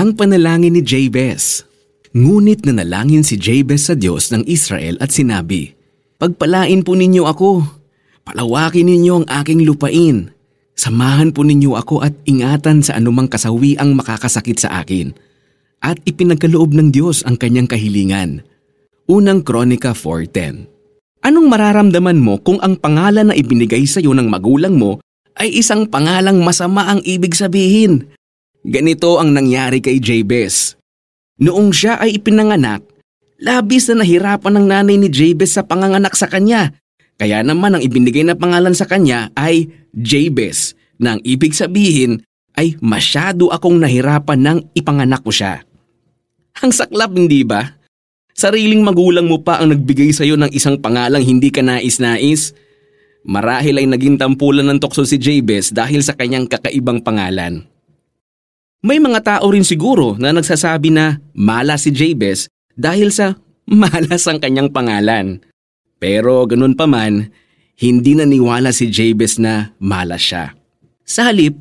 Ang panalangin ni Jabez. Ngunit nanalangin si Jabez sa Diyos ng Israel at sinabi, Pagpalain po ninyo ako, palawakin ninyo ang aking lupain, samahan po ninyo ako at ingatan sa anumang kasawi ang makakasakit sa akin. At ipinagkaloob ng Diyos ang kanyang kahilingan. Unang Kronika 4.10 Anong mararamdaman mo kung ang pangalan na ibinigay sa iyo ng magulang mo ay isang pangalang masama ang ibig sabihin? Ganito ang nangyari kay Jabez. Noong siya ay ipinanganak, labis na nahirapan ng nanay ni Jabez sa panganganak sa kanya. Kaya naman ang ibinigay na pangalan sa kanya ay Jabez na ang ibig sabihin ay masyado akong nahirapan nang ipanganak ko siya. Ang saklap hindi ba? Sariling magulang mo pa ang nagbigay sa iyo ng isang pangalang hindi ka nais-nais. Marahil ay naging tampulan ng tukso si Jabez dahil sa kanyang kakaibang pangalan. May mga tao rin siguro na nagsasabi na malas si Jabez dahil sa malas ang kanyang pangalan. Pero ganun pa man, hindi naniwala si Jabez na malas siya. Sa halip,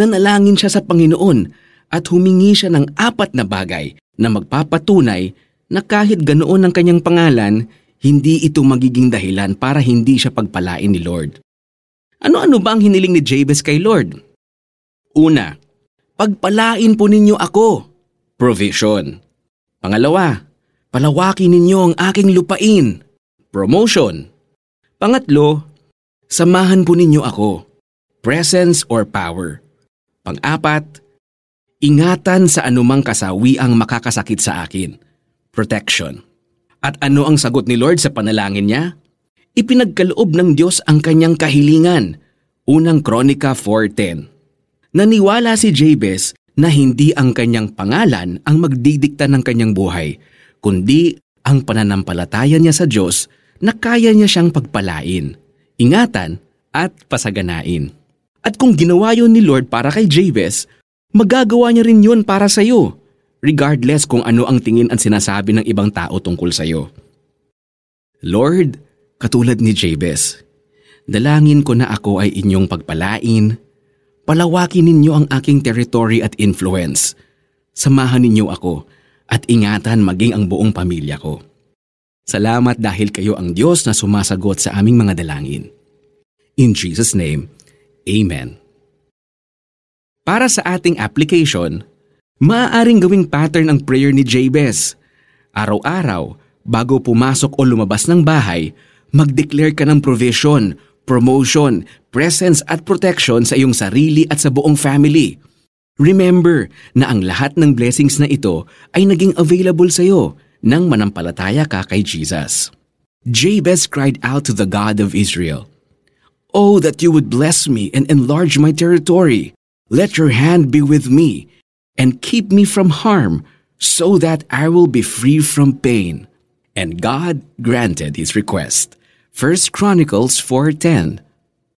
nanalangin siya sa Panginoon at humingi siya ng apat na bagay na magpapatunay na kahit ganoon ang kanyang pangalan, hindi ito magiging dahilan para hindi siya pagpalain ni Lord. Ano-ano ba ang hiniling ni Jabez kay Lord? Una, Pagpalain po ninyo ako. Provision. Pangalawa, palawakin ninyo ang aking lupain. Promotion. Pangatlo, samahan po ninyo ako. Presence or power. Pang-apat, ingatan sa anumang kasawi ang makakasakit sa akin. Protection. At ano ang sagot ni Lord sa panalangin niya? Ipinagkaloob ng Diyos ang kanyang kahilingan. Unang Kronika 4.10 Naniwala si Jabez na hindi ang kanyang pangalan ang magdidikta ng kanyang buhay, kundi ang pananampalataya niya sa Diyos na kaya niya siyang pagpalain, ingatan at pasaganain. At kung ginawa yun ni Lord para kay Jabez, magagawa niya rin yun para sa iyo, regardless kung ano ang tingin at sinasabi ng ibang tao tungkol sa iyo. Lord, katulad ni Jabez, dalangin ko na ako ay inyong pagpalain, Palawakin ninyo ang aking territory at influence. Samahan ninyo ako at ingatan maging ang buong pamilya ko. Salamat dahil kayo ang Diyos na sumasagot sa aming mga dalangin. In Jesus' name, Amen. Para sa ating application, maaaring gawing pattern ang prayer ni Jabez. Araw-araw, bago pumasok o lumabas ng bahay, mag-declare ka ng provision, promotion, presence at protection sa iyong sarili at sa buong family. Remember na ang lahat ng blessings na ito ay naging available sa iyo nang manampalataya ka kay Jesus. Jabez cried out to the God of Israel, Oh, that you would bless me and enlarge my territory. Let your hand be with me and keep me from harm so that I will be free from pain. And God granted his request. 1 Chronicles 4.10